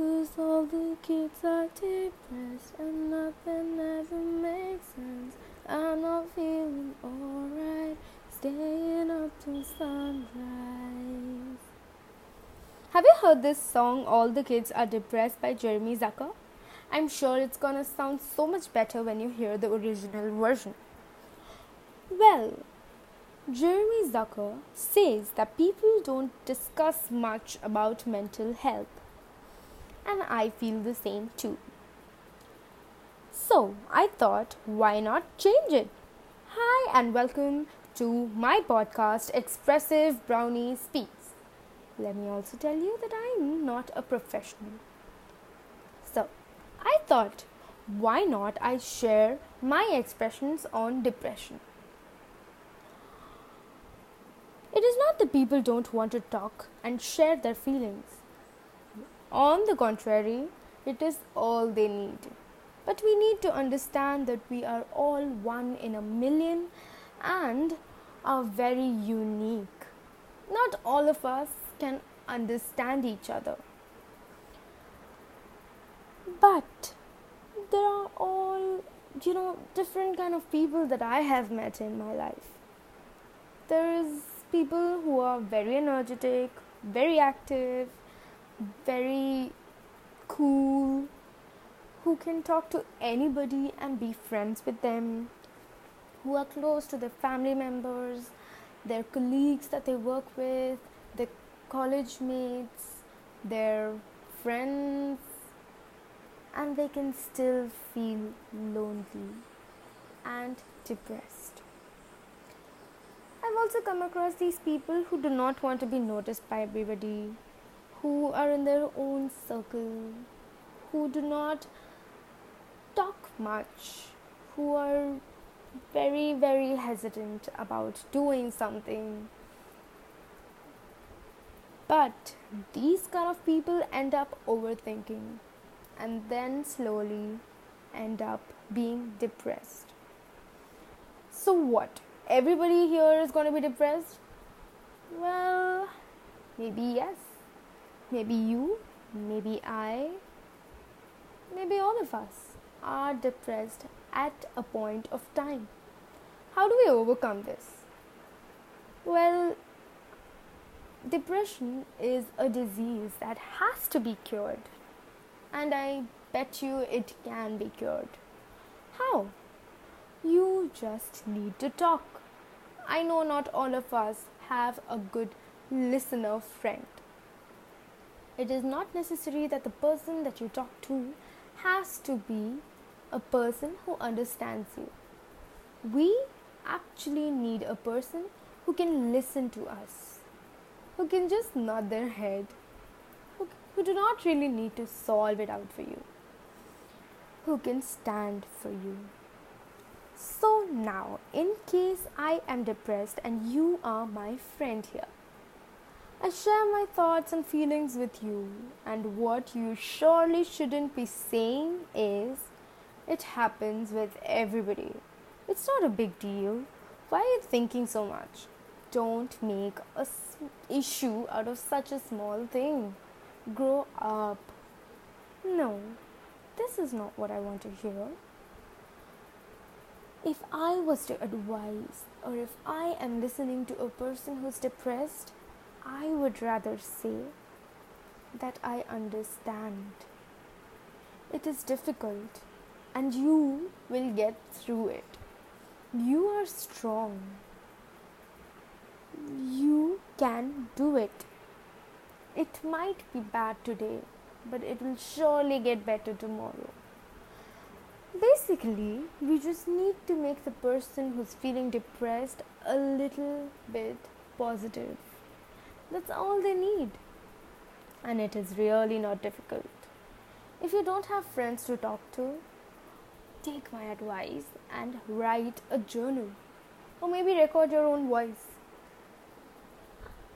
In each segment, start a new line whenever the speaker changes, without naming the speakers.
Cause all the kids are depressed and nothing ever makes sense. I'm not feeling alright, staying up till sunrise. Have you heard this song, All the Kids Are Depressed by Jeremy Zucker? I'm sure it's gonna sound so much better when you hear the original version. Well, Jeremy Zucker says that people don't discuss much about mental health and I feel the same too. So I thought, why not change it? Hi, and welcome to my podcast, Expressive Brownie Speaks. Let me also tell you that I'm not a professional. So I thought, why not I share my expressions on depression? It is not that people don't want to talk and share their feelings. On the contrary, it is all they need. But we need to understand that we are all one in a million and are very unique. Not all of us can understand each other. But there are all, you know, different kind of people that I have met in my life. There is people who are very energetic, very active, very cool, who can talk to anybody and be friends with them, who are close to their family members, their colleagues that they work with, their college mates, their friends, and they can still feel lonely and depressed. I've also come across these people who do not want to be noticed by everybody, who are in their own circle, who do not talk much, who are very, very hesitant about doing something. But these kind of people end up overthinking and then slowly end up being depressed. So, what? Everybody here is going to be depressed? Well, maybe yes. Maybe you, maybe I, maybe all of us are depressed at a point of time. How do we overcome this? Well, depression is a disease that has to be cured, and I bet you it can be cured. How? You just need to talk. I know not all of us have a good listener friend it is not necessary that the person that you talk to has to be a person who understands you. We actually need a person who can listen to us, who can just nod their head, who, who do not really need to solve it out for you, who can stand for you. So, now, in case I am depressed and you are my friend here, I share my thoughts and feelings with you, and what you surely shouldn't be saying is it happens with everybody. It's not a big deal. Why are you thinking so much? Don't make a issue out of such a small thing. Grow up. No, this is not what I want to hear. If I was to advise, or if I am listening to a person who's depressed, I would rather say that I understand. It is difficult and you will get through it. You are strong. You can do it. It might be bad today, but it will surely get better tomorrow. Basically, we just need to make the person who's feeling depressed a little bit positive. That's all they need. And it is really not difficult. If you don't have friends to talk to, take my advice and write a journal. Or maybe record your own voice.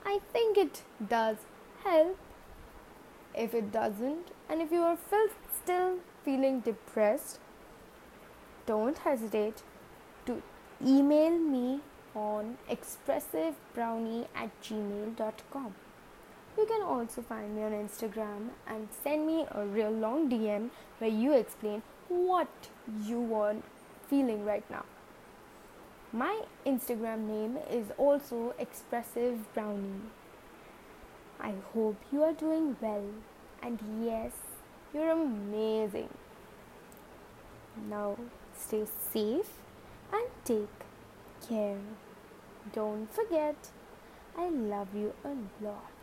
I think it does help. If it doesn't, and if you are still feeling depressed, don't hesitate to email me on expressivebrownie at gmail.com. You can also find me on Instagram and send me a real long DM where you explain what you are feeling right now. My Instagram name is also Expressive Brownie. I hope you are doing well, and yes, you're amazing. Now, stay safe and take care. Don't forget, I love you a lot.